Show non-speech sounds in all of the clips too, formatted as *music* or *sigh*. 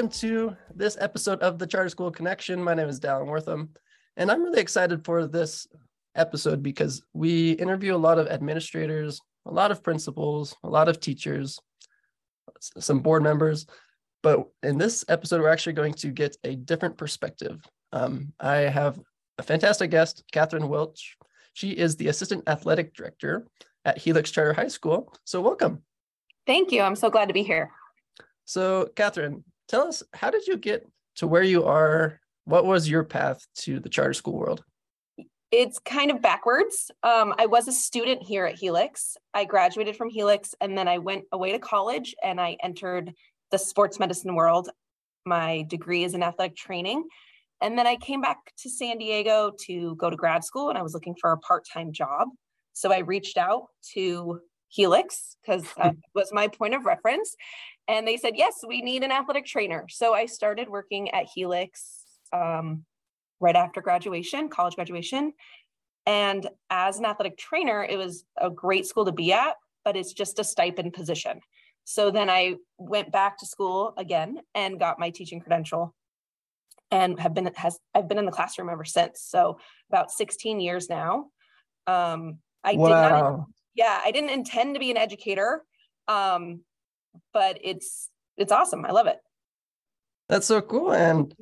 welcome to this episode of the Charter School Connection. My name is Dallan Wortham, and I'm really excited for this episode because we interview a lot of administrators, a lot of principals, a lot of teachers, some board members. But in this episode, we're actually going to get a different perspective. Um, I have a fantastic guest, Kathryn Welch. She is the Assistant Athletic Director at Helix Charter High School. So, welcome. Thank you. I'm so glad to be here. So, Kathryn, tell us how did you get to where you are? What was your path to the charter school world? It's kind of backwards. Um, I was a student here at Helix. I graduated from Helix and then I went away to college and I entered the sports medicine world. My degree is in athletic training. And then I came back to San Diego to go to grad school and I was looking for a part time job. So I reached out to Helix because that *laughs* was my point of reference. And they said, yes, we need an athletic trainer. So I started working at Helix um, right after graduation, college graduation. And as an athletic trainer, it was a great school to be at, but it's just a stipend position. So then I went back to school again and got my teaching credential and have been has I've been in the classroom ever since. So about 16 years now. Um, I wow. did not yeah, I didn't intend to be an educator. Um, but it's it's awesome. I love it. That's so cool. And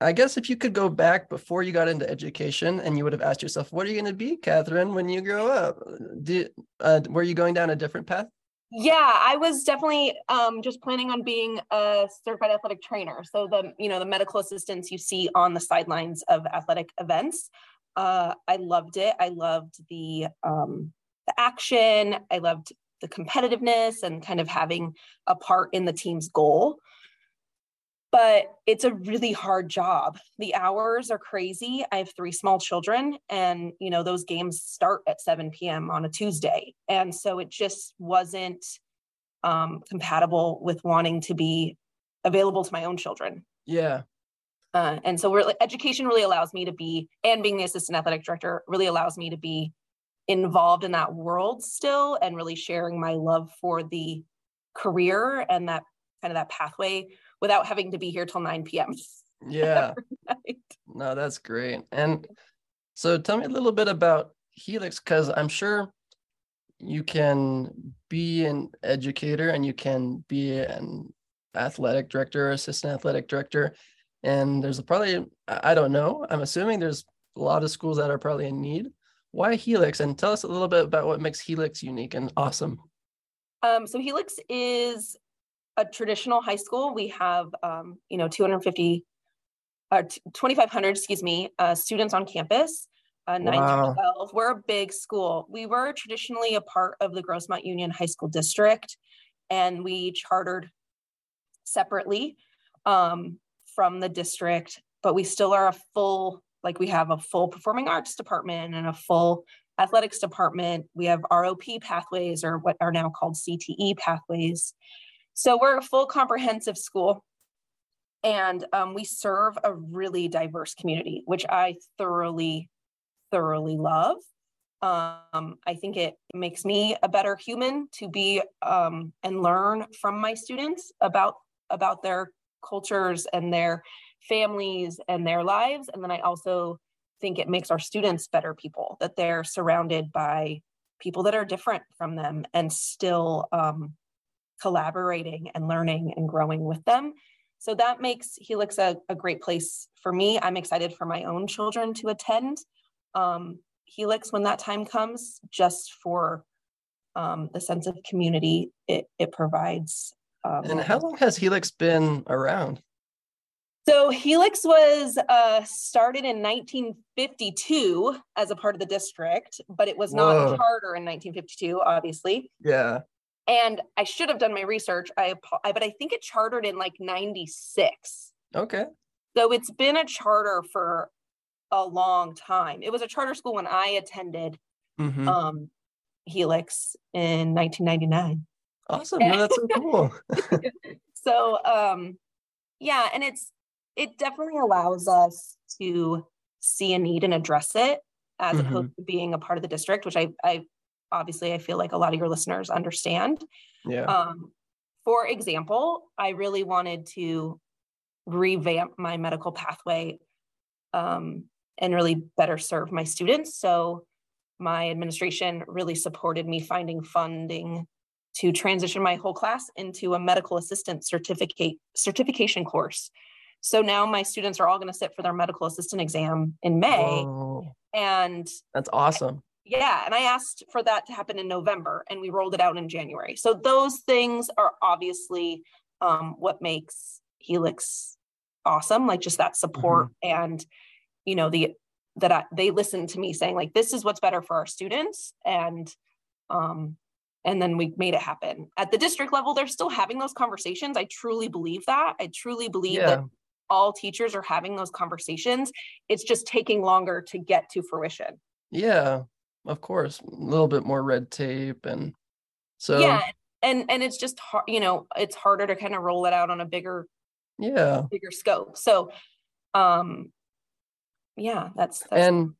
I guess if you could go back before you got into education and you would have asked yourself, what are you going to be, Kathryn, when you grow up? Did, uh, were you going down a different path? Yeah, I was definitely um, just planning on being a certified athletic trainer. So the you know the medical assistants you see on the sidelines of athletic events. Uh, I loved it. I loved the um, the action. I loved the competitiveness and kind of having a part in the team's goal. But it's a really hard job. The hours are crazy. I have three small children, and you know those games start at 7 p.m. on a Tuesday, and so it just wasn't um, compatible with wanting to be available to my own children. Yeah. Uh, and so really, education really allows me to be, and being the assistant athletic director really allows me to be involved in that world still and really sharing my love for the career and that kind of that pathway without having to be here till 9 p.m. *laughs* Yeah. no, that's great. And so tell me a little bit about Helix because I'm sure you can be an educator and you can be an athletic director, or assistant athletic director. And there's probably, I don't know, I'm assuming there's a lot of schools that are probably in need why Helix? And tell us a little bit about what makes Helix unique and awesome. Um, so Helix is a traditional high school. We have, um, you know, 250, uh, 2,500, excuse me, uh, students on campus. Uh, 9 wow. to 12. We're a big school. We were traditionally a part of the Grossmont Union High School District, and we chartered separately um, from the district, but we still are a full like we have a full performing arts department and a full athletics department. We have ROP pathways or what are now called CTE pathways. So we're a full comprehensive school and um, we serve a really diverse community, which I thoroughly, thoroughly love. Um, I think it makes me a better human to be um, and learn from my students about about their cultures and their families and their lives. And then I also think it makes our students better people, that they're surrounded by people that are different from them and still um, collaborating and learning and growing with them. So that makes Helix a, a great place for me. I'm excited for my own children to attend um, Helix when that time comes, just for um, the sense of community it, it provides. Um, and how long has Helix been around? So Helix was uh, started in 1952 as a part of the district, but it was not Whoa. charter in 1952, obviously. Yeah. And I should have done my research. I, I but I think it chartered in like 96. Okay. So it's been a charter for a long time. It was a charter school when I attended mm-hmm. um, Helix in 1999. Awesome. No, that's so cool. *laughs* so um yeah, and it's it definitely allows us to see a need and address it as mm-hmm. opposed to being a part of the district, which I, I obviously I feel like a lot of your listeners understand. Yeah. Um, for example, I really wanted to revamp my medical pathway um, and really better serve my students. So my administration really supported me finding funding to transition my whole class into a medical assistant certificate certification course. So now my students are all going to sit for their medical assistant exam in May. And that's awesome. Yeah. And I asked for that to happen in November and we rolled it out in January. So those things are obviously um, what makes Helix awesome, like just that support mm-hmm. and, you know, the that I, they listen to me saying like this is what's better for our students and um and then we made it happen at the district level they're still having those conversations i truly believe that i truly believe yeah. that all teachers are having those conversations it's just taking longer to get to fruition. Yeah of course a little bit more red tape and so yeah and and it's just hard you know it's harder to kind of roll it out on a bigger yeah. bigger scope. So um yeah that's, that's and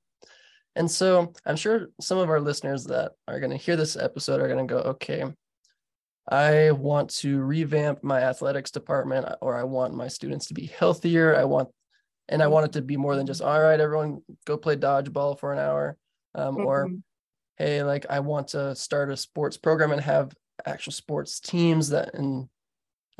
and so i'm sure some of our listeners that are going to hear this episode are going to go okay i want to revamp my athletics department or i want my students to be healthier. I want and i want it to be more than just all right everyone go play dodgeball for an hour um, mm-hmm. or hey like i want to start a sports program and have actual sports teams that and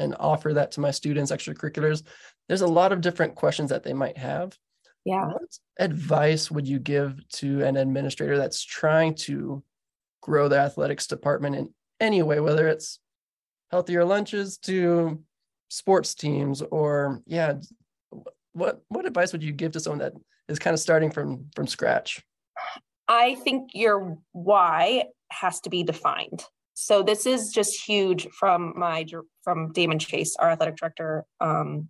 and offer that to my students extracurriculars. There's a lot of different questions that they might have. Yeah. What advice would you give to an administrator that's trying to grow the athletics department in any way whether it's healthier lunches to sports teams or yeah what what advice would you give to someone that is kind of starting from from scratch i think your why has to be defined so this is just huge from my from damon chase our athletic director um,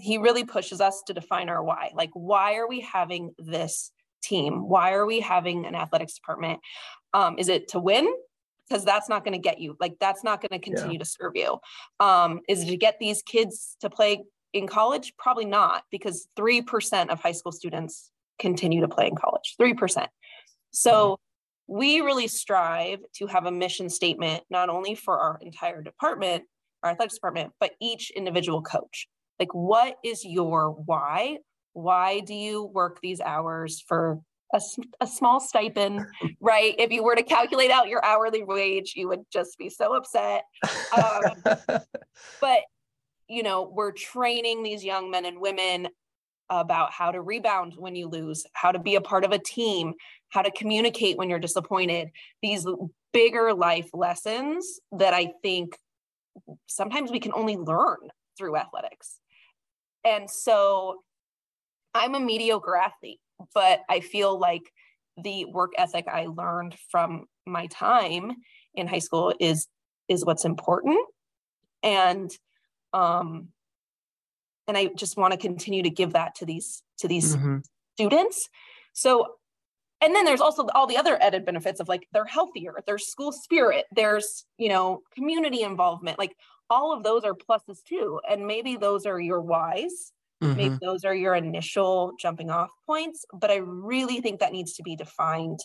he really pushes us to define our why. Like, why are we having this team? Why are we having an athletics department? Um, is it to win? Because that's not going to get you. Like, that's not going to continue yeah. to serve you. Um, is it to get these kids to play in college? Probably not, because three percent of high school students continue to play in college. Three percent. So. We really strive to have a mission statement, not only for our entire department, our athletics department, but each individual coach. Like, what is your why? Why do you work these hours for a, a small stipend, right? If you were to calculate out your hourly wage, you would just be so upset. Um, *laughs* but, you know, we're training these young men and women about how to rebound when you lose, how to be a part of a team, how to communicate when you're disappointed. These bigger life lessons that I think sometimes we can only learn through athletics. And so I'm a mediocre athlete, but I feel like the work ethic I learned from my time in high school is is what's important. And um and I just want to continue to give that to these to these mm-hmm. students. So and then there's also all the other added benefits of like they're healthier, there's school spirit, there's, you know, community involvement. Like all of those are pluses too. And maybe those are your whys. Mm-hmm. Maybe those are your initial jumping off points. But I really think that needs to be defined.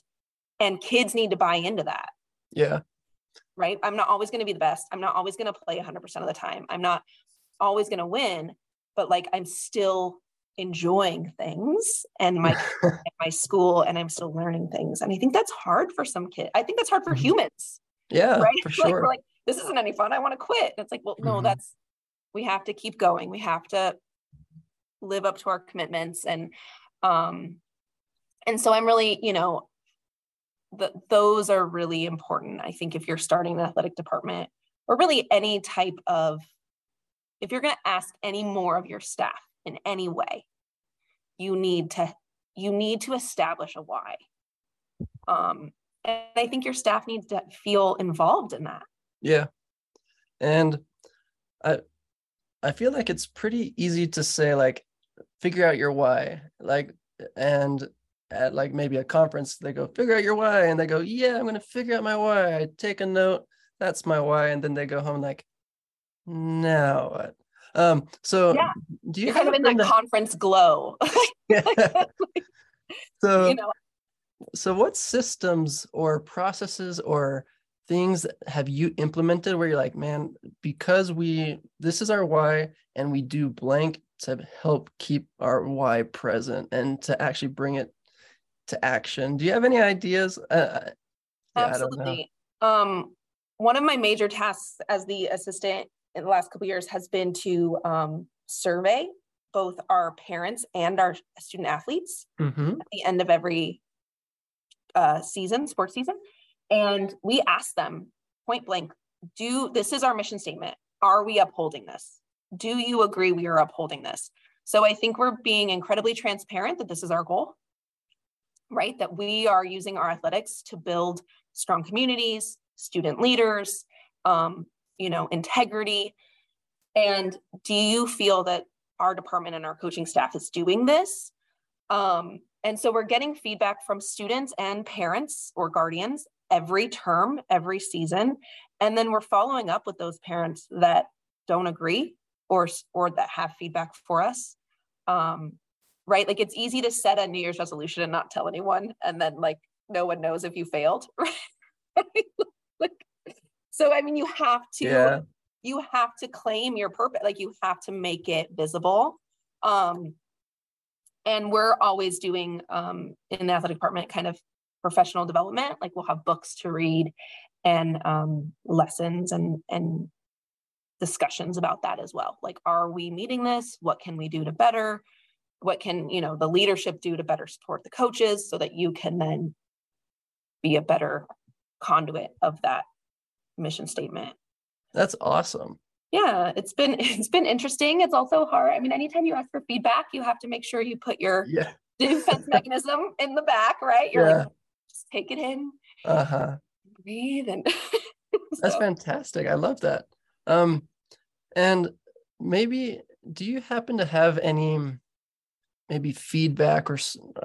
And kids need to buy into that. Yeah. Right. I'm not always going to be the best. I'm not always going to play 100% of the time. I'm not always going to win, but like I'm still enjoying things and my *laughs* my school and I'm still learning things. And I think that's hard for some kids. I think that's hard for mm-hmm. humans. Yeah, right. For *laughs* sure. Like, like this isn't any fun. I want to quit. And it's like, well, no, mm-hmm. that's we have to keep going. We have to live up to our commitments and um and so I'm really, you know, those are really important. I think if you're starting an athletic department or really any type of if you're going to ask any more of your staff in any way, you need to you need to establish a why. Um, and I think your staff needs to feel involved in that. Yeah. And I I feel like it's pretty easy to say like figure out your why. Like and at like maybe a conference they go figure out your why and they go yeah i'm going to figure out my why i take a note that's my why and then they go home like now what um so yeah. do you You're kind of in that, that conference glow *laughs* *laughs* yeah. so you know so what systems or processes or things have you implemented where you're like, man, because we this is our why and we do blank to help keep our why present and to actually bring it to action. Do you have any ideas? Uh, uh yeah, Absolutely. Um, one of my major tasks as the assistant in the last couple years has been to um, survey both our parents and our student athletes mm-hmm. at the end of every uh, season, sports season. And we ask them point blank, do this is our mission statement. Are we upholding this? Do you agree we are upholding this? So I think we're being incredibly transparent that this is our goal, right? That we are using our athletics to build strong communities, student leaders, um, you know, integrity. And do you feel that our department and our coaching staff is doing this? Um, and so we're getting feedback from students and parents or guardians every term, every season. And then we're following up with those parents that don't agree or, or that have feedback for us. Um, right? Like it's easy to set a New Year's resolution and not tell anyone, and then like no one knows if you failed, *laughs* right? like, so I mean, you have to yeah. you have to claim your purpose, like you have to make it visible. Um, and we're always doing um, in the athletic department kind of professional development. Like we'll have books to read and um, lessons and and discussions about that as well. Like, are we meeting this? What can we do to better? What can you know the leadership do to better support the coaches so that you can then be a better conduit of that mission statement. That's awesome. Yeah, it's been *laughs* it's been interesting. It's also hard. I mean, anytime you ask for feedback, you have to make sure you put your yeah. *laughs* defense mechanism in the back, right? You're yeah. like, just take it in. Uh-huh. Breathe and *laughs* so. That's fantastic. I love that. Um and maybe do you happen to have any maybe feedback or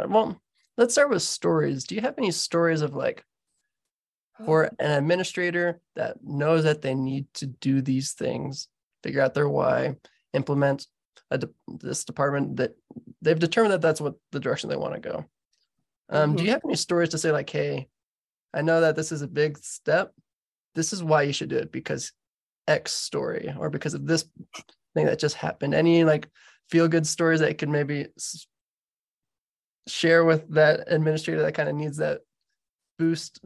well, let's start with stories. Do you have any stories of like for an administrator that knows that they need to do these things, figure out their why, implement a de- this department that they've determined that that's what the direction they want to go. Um, mm-hmm. Do you have any stories to say like, hey, I know that this is a big step. This is why you should do it because X story or because of this thing that just happened. Any like feel good stories that you could maybe share with that administrator that kind of needs that boost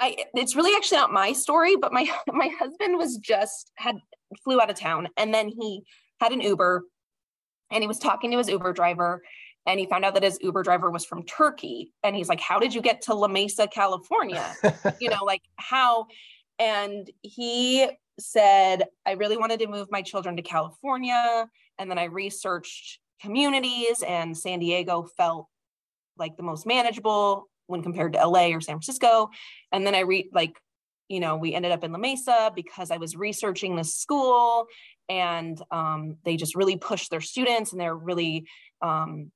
I it's really actually not my story, but my *laughs* my husband was just had flew out of town and then he had an Uber and he was talking to his Uber driver and he found out that his Uber driver was from Turkey and he's like how did you get to La Mesa, California? *laughs* you know, like how and he said I really wanted to move my children to California and then I researched communities and San Diego felt like the most manageable when compared to LA or San Francisco. And then I read like, you know, we ended up in La Mesa because I was researching this school and um, they just really push their students and they're really um,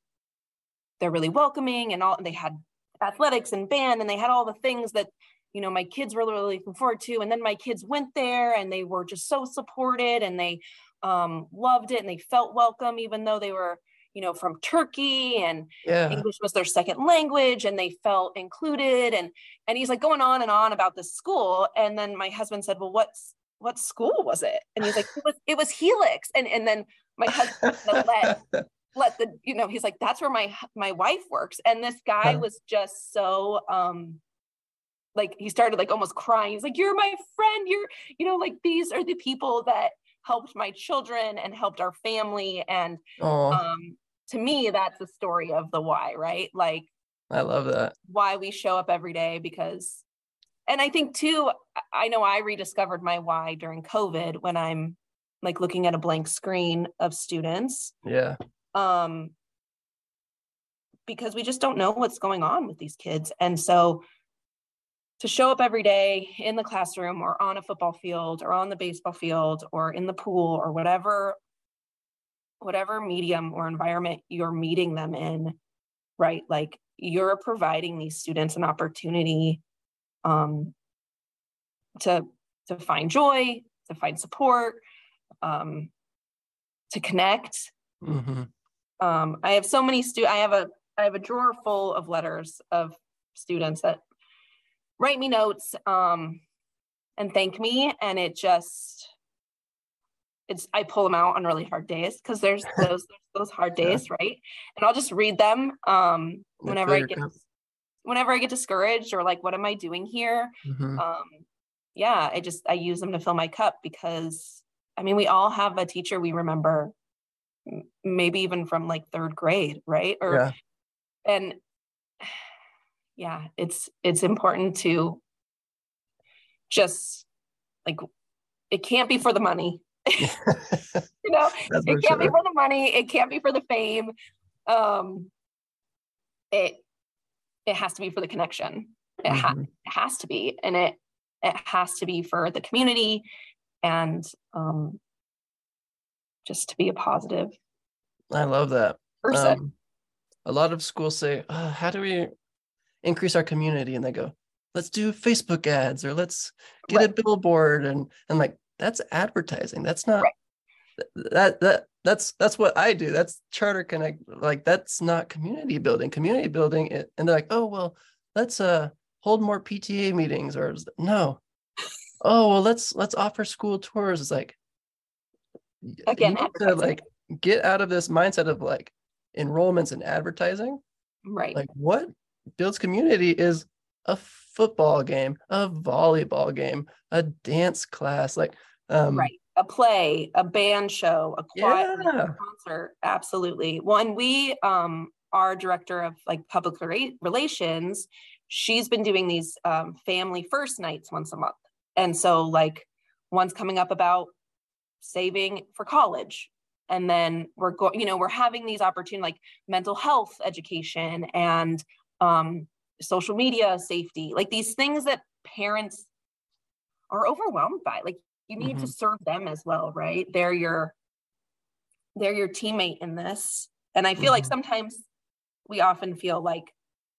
they're really welcoming and all and they had athletics and band and they had all the things that you know my kids were really looking forward to and then my kids went there and they were just so supported and they um, loved it and they felt welcome even though they were you know, from Turkey and yeah. English was their second language and they felt included. And and he's like going on and on about this school. And then my husband said, Well, what's what school was it? And he's like, It was it was Helix. And and then my husband let let the, you know, he's like, that's where my my wife works. And this guy was just so um like he started like almost crying. He's like, You're my friend. You're, you know, like these are the people that helped my children and helped our family. And um to me that's the story of the why right? Like i love that. why we show up every day because and i think too i know i rediscovered my why during covid when i'm like looking at a blank screen of students. Yeah um because we just don't know what's going on with these kids and so to show up every day in the classroom or on a football field or on the baseball field or in the pool or whatever whatever medium or environment you're meeting them in, right? Like you're providing these students an opportunity um, to to find joy, to find support, um, to connect. Mm-hmm. Um, I have so many stu. I have a I have a drawer full of letters of students that write me notes um, and thank me. And it just, it's, I pull them out on really hard days because there's *laughs* those, those hard days, yeah. right? And I'll just read them um, whenever I get, whenever I get discouraged or like, what am I doing here? Mm-hmm. Um, yeah, I just, I use them to fill my cup because I mean, we all have a teacher we remember maybe even from like third grade, right? Or yeah. and *sighs* yeah, it's it's important to just like it can't be for the money. *laughs* *laughs* you know, That's it can't sure. be for the money, it can't be for the fame. Um it it has to be for the connection. It, mm-hmm. ha- it has to be and it it has to be for the community and um just to be a positive I love that. Person. Um, a lot of schools say, oh, "How do we increase our community?" And they go, "Let's do Facebook ads or let's get right. a billboard." And and like that's advertising. That's not right. that that that's that's what I do. That's Charter Connect. Like that's not community building. Community building, and they're like, "Oh well, let's uh hold more PTA meetings." Or no, oh well, let's let's offer school tours. It's like again, to like get out of this mindset of like enrollments and advertising. Right. Like what builds community is a football game, a volleyball game, a dance class, like um right. A play, a band show, a choir, yeah. a concert. Absolutely. When we um our director of like public relations, she's been doing these um, family first nights once a month. And so like one's coming up about saving for college and then we're going you know we're having these opportunities like mental health education and um, social media safety like these things that parents are overwhelmed by like you need mm-hmm. to serve them as well right they're your they're your teammate in this and i feel mm-hmm. like sometimes we often feel like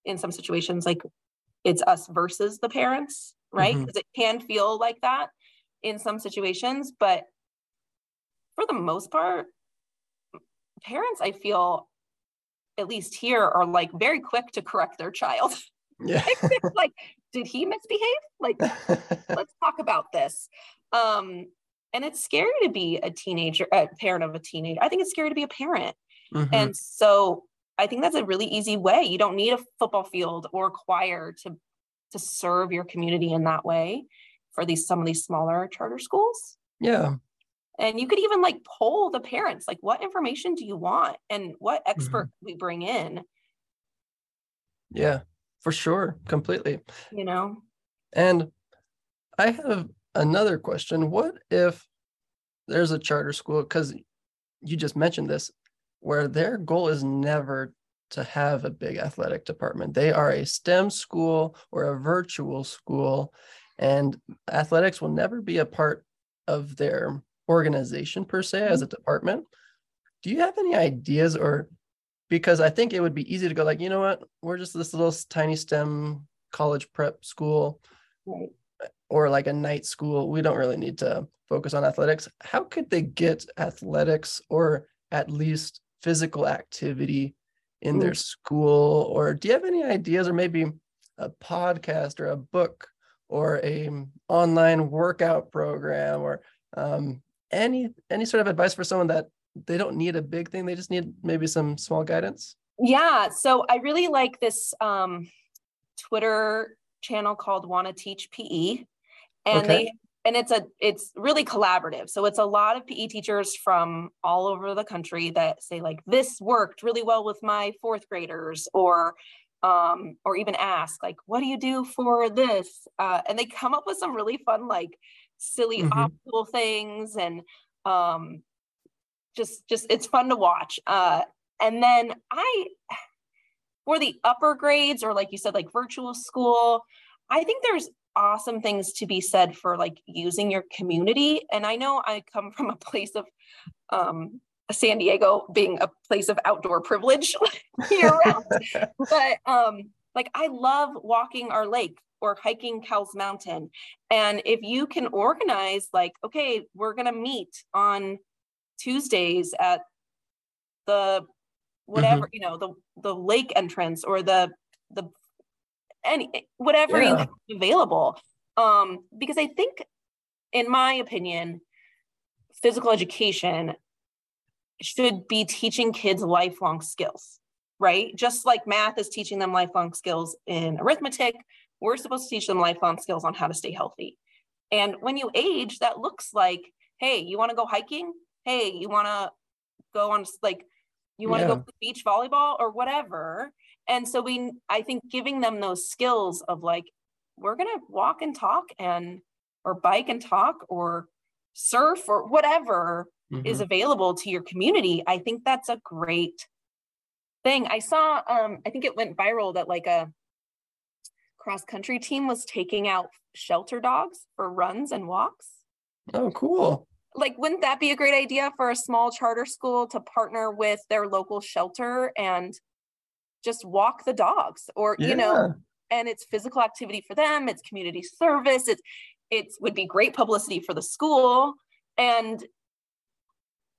in some situations like it's us versus the parents right because mm-hmm. it can feel like that in some situations but for the most part parents, I feel, at least here, are like very quick to correct their child. *laughs* Yeah. like, did he misbehave? Like, *laughs* let's talk about this. Um, and it's scary to be a teenager, a parent of a teenager. I think it's scary to be a parent. Mm-hmm. And so I think that's a really easy way. You don't need a football field or choir to to serve your community in that way for these some of these smaller charter schools. Yeah and you could even like poll the parents like what information do you want and what expert mm-hmm. we bring in? Yeah for sure completely. You know? And i have another question. What if there's a charter school because you just mentioned this where their goal is never to have a big athletic department. They are a stem school or a virtual school and athletics will never be a part of their organization per se as mm-hmm. a department. Do you have any ideas or because i think it would be easy to go like you know what? We're just this little tiny stem college prep school right. or like a night school. We don't really need to focus on athletics. How could they get athletics or at least physical activity in their school? Or do you have any ideas or maybe a podcast or a book or a online workout program or um, any any sort of advice for someone that they don't need a big thing they just need maybe some small guidance? Yeah so i really like this um, twitter channel called wanna teach pe and okay. they and it's a it's really collaborative. So it's a lot of pe teachers from all over the country that say like this worked really well with my fourth graders or um, or even ask like what do you do for this? Uh, and they come up with some really fun like silly mm-hmm. optical things and um just just it's fun to watch uh and then i for the upper grades or like you said like virtual school i think there's awesome things to be said for like using your community and i know i come from a place of um san diego being a place of outdoor privilege *laughs* year round *laughs* but um like i love walking our lake or hiking Cowles Mountain. And if you can organize, like, okay, we're going to meet on Tuesdays at the whatever, mm-hmm. you know, the the lake entrance or the the any whatever you have available. Um, because I think, in my opinion, physical education should be teaching kids lifelong skills, right? Just like math is teaching them lifelong skills in arithmetic, we're supposed to teach them lifelong skills on how to stay healthy. And when you age, that looks like, hey, you want to go hiking? Hey, you want to go on like you want to yeah. go beach volleyball or whatever. And so we I think giving them those skills of like we're going to walk and talk and or bike and talk or surf or whatever mm-hmm. is available to your community, I think that's a great thing. I saw um I think it went viral that like a cross country team was taking out shelter dogs for runs and walks. Oh, cool. Like, wouldn't that be a great idea for a small charter school to partner with their local shelter and just walk the dogs or, yeah. you know, and it's physical activity for them, it's community service, it's it would be great publicity for the school and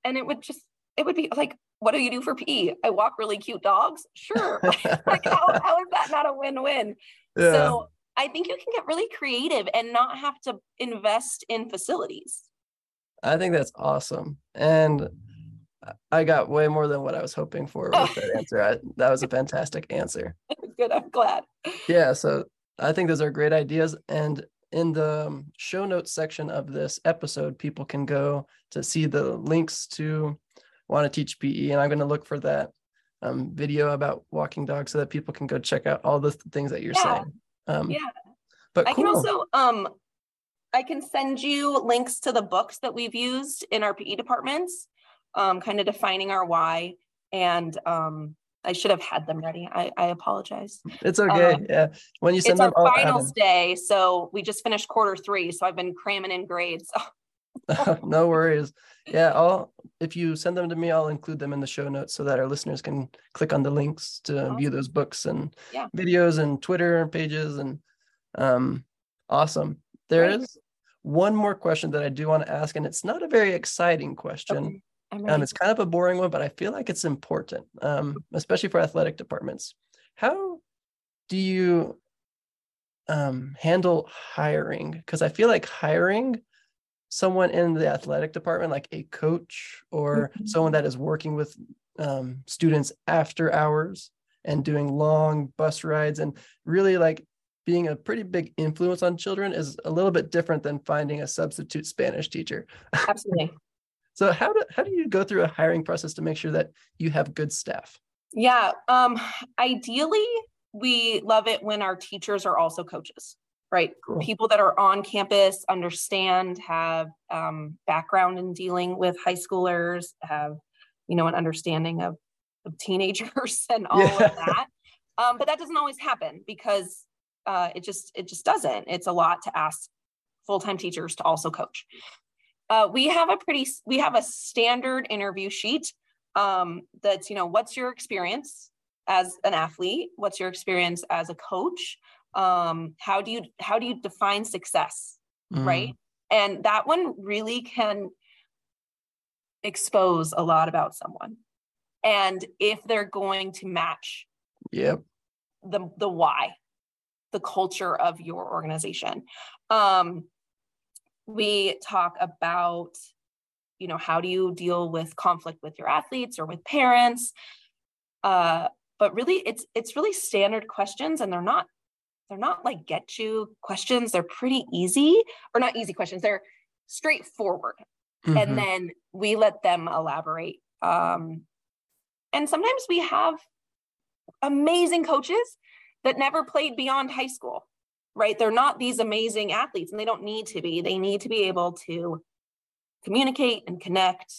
and it would just it would be like what do you do for PE? I walk really cute dogs. Sure. *laughs* like how, how is that not a win-win? Yeah. So I think you can get really creative and not have to invest in facilities. I think that's awesome. And I got way more than what I was hoping for with that *laughs* answer. I, that was a fantastic answer. *laughs* Good. I'm glad. Yeah. So I think those are great ideas. And in the um, show notes section of this episode, people can go to see the links to want to teach PE. And I'm going to look for that um, video about walking dogs so that people can go check out all the things that you're yeah. saying. Um, yeah. But cool. I can also um, I can send you links to the books that we've used in our PE departments, um, kind of defining our why. And um, I should have had them ready. I, I apologize. It's okay. Um, yeah. When you send it's them, our finals day, so we just finished quarter three. So I've been cramming in grades. *laughs* *laughs* no worries. Yeah, I'll if you send them to me, I'll include them in the show notes so that our listeners can click on the links to awesome. view those books and yeah. videos and Twitter pages and um awesome. There right. is one more question that I do want to ask, and it's not a very exciting question. Okay. Um, it's kind of a boring one, but I feel like it's important, um, especially for athletic departments. How do you um, handle hiring? Because I feel like hiring someone in the athletic department, like a coach or mm-hmm. someone that is working with um, students after hours and doing long bus rides and really like being a pretty big influence on children is a little bit different than finding a substitute Spanish teacher. Absolutely. *laughs* so how do how do you go through a hiring process to make sure that you have good staff? Yeah, um, ideally we love it when our teachers are also coaches, right? Cool. People that are on campus understand, have um, background in dealing with high schoolers, have you know an understanding of, of teenagers *laughs* and all yeah. of that. Um, but that doesn't always happen because uh, it just it just doesn't. It's a lot to ask full-time teachers to also coach. Uh, we have a pretty we have a standard interview sheet um, that's you know what's your experience as an athlete what's your experience as a coach um, how do you how do you define success mm. right and that one really can expose a lot about someone and if they're going to match yep the the why the culture of your organization. Um, we talk about, you know, how do you deal with conflict with your athletes or with parents? Uh, but really, it's it's really standard questions, and they're not they're not like get you questions. They're pretty easy, or not easy questions. They're straightforward, mm-hmm. and then we let them elaborate. Um, and sometimes we have amazing coaches that never played beyond high school, right? They're not these amazing athletes and they don't need to be. They need to be able to communicate and connect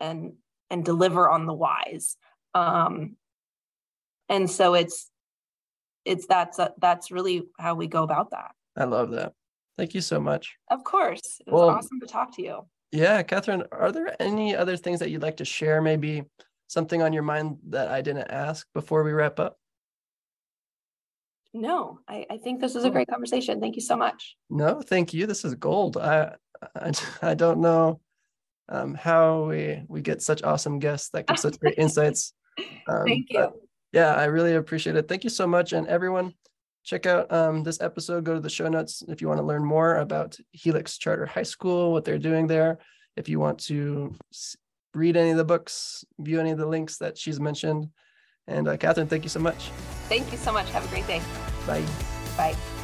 and and deliver on the whys. Um, and so it's it's that's a, that's really how we go about that. I love that. Thank you so much. Of course. It was well, awesome to talk to you. Yeah, Kathryn, are there any other things that you'd like to share? Maybe something on your mind that I didn't ask before we wrap up? No, I, I think this was a great conversation. Thank you so much. No, thank you. This is gold. I I, *laughs* I don't know um, how we we get such awesome guests that give such great insights. *laughs* Um, thank you. Yeah, I really appreciate it. Thank you so much, and everyone, check out um, this episode. Go to the show notes if you want to learn more about Helix Charter High School, what they're doing there. If you want to read any of the books, view any of the links that she's mentioned. And uh, Kathryn, thank you so much. Thank you so much. Have a great day. Bye. Bye.